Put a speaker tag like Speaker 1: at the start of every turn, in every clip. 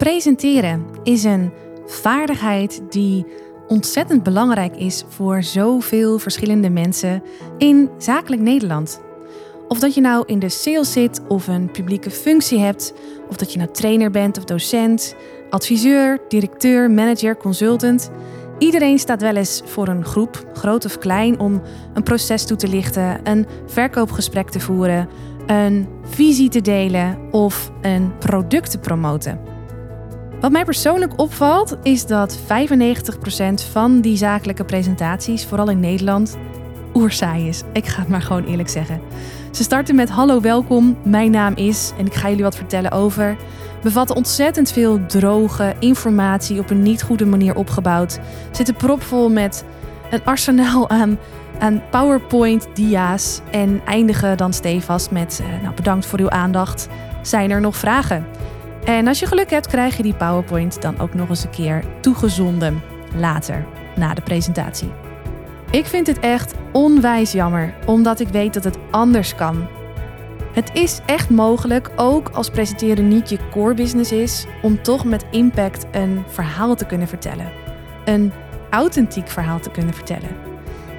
Speaker 1: Presenteren is een vaardigheid die ontzettend belangrijk is voor zoveel verschillende mensen in zakelijk Nederland. Of dat je nou in de sales zit of een publieke functie hebt, of dat je nou trainer bent of docent, adviseur, directeur, manager, consultant. Iedereen staat wel eens voor een groep, groot of klein, om een proces toe te lichten, een verkoopgesprek te voeren, een visie te delen of een product te promoten. Wat mij persoonlijk opvalt is dat 95% van die zakelijke presentaties, vooral in Nederland, oerzaai is. Ik ga het maar gewoon eerlijk zeggen. Ze starten met hallo welkom, mijn naam is en ik ga jullie wat vertellen over. Bevatten ontzettend veel droge informatie op een niet goede manier opgebouwd. Zitten propvol met een arsenaal aan, aan PowerPoint-dia's en eindigen dan stevast met uh, nou, bedankt voor uw aandacht. Zijn er nog vragen? En als je geluk hebt, krijg je die PowerPoint dan ook nog eens een keer toegezonden later, na de presentatie. Ik vind het echt onwijs jammer, omdat ik weet dat het anders kan. Het is echt mogelijk, ook als presenteren niet je core business is, om toch met impact een verhaal te kunnen vertellen. Een authentiek verhaal te kunnen vertellen.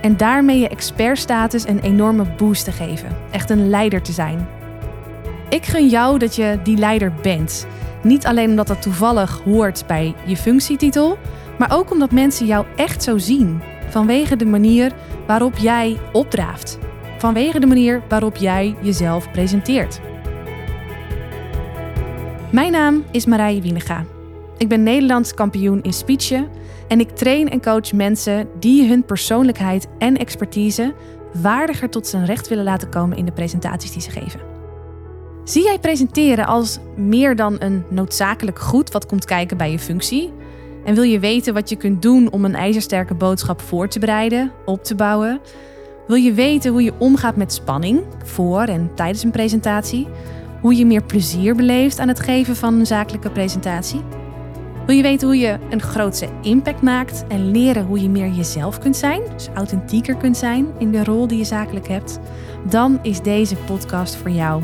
Speaker 1: En daarmee je expertstatus een enorme boost te geven. Echt een leider te zijn. Ik gun jou dat je die leider bent. Niet alleen omdat dat toevallig hoort bij je functietitel, maar ook omdat mensen jou echt zo zien. Vanwege de manier waarop jij opdraaft. Vanwege de manier waarop jij jezelf presenteert. Mijn naam is Marije Wienega. Ik ben Nederlands kampioen in speechen en ik train en coach mensen die hun persoonlijkheid en expertise waardiger tot zijn recht willen laten komen in de presentaties die ze geven. Zie jij presenteren als meer dan een noodzakelijk goed wat komt kijken bij je functie? En wil je weten wat je kunt doen om een ijzersterke boodschap voor te bereiden, op te bouwen? Wil je weten hoe je omgaat met spanning voor en tijdens een presentatie? Hoe je meer plezier beleeft aan het geven van een zakelijke presentatie? Wil je weten hoe je een grootse impact maakt en leren hoe je meer jezelf kunt zijn, dus authentieker kunt zijn in de rol die je zakelijk hebt? Dan is deze podcast voor jou.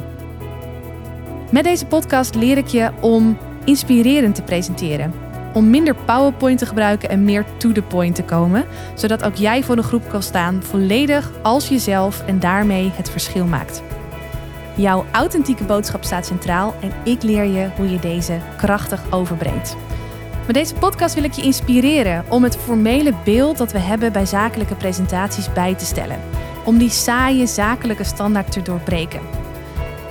Speaker 1: Met deze podcast leer ik je om inspirerend te presenteren. Om minder PowerPoint te gebruiken en meer to the point te komen, zodat ook jij voor een groep kan staan volledig als jezelf en daarmee het verschil maakt. Jouw authentieke boodschap staat centraal en ik leer je hoe je deze krachtig overbrengt. Met deze podcast wil ik je inspireren om het formele beeld dat we hebben bij zakelijke presentaties bij te stellen. Om die saaie zakelijke standaard te doorbreken.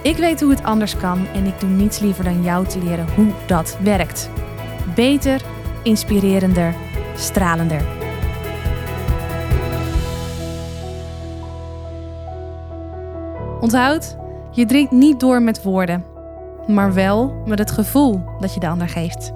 Speaker 1: Ik weet hoe het anders kan en ik doe niets liever dan jou te leren hoe dat werkt. Beter, inspirerender, stralender. Onthoud, je drinkt niet door met woorden, maar wel met het gevoel dat je de ander geeft.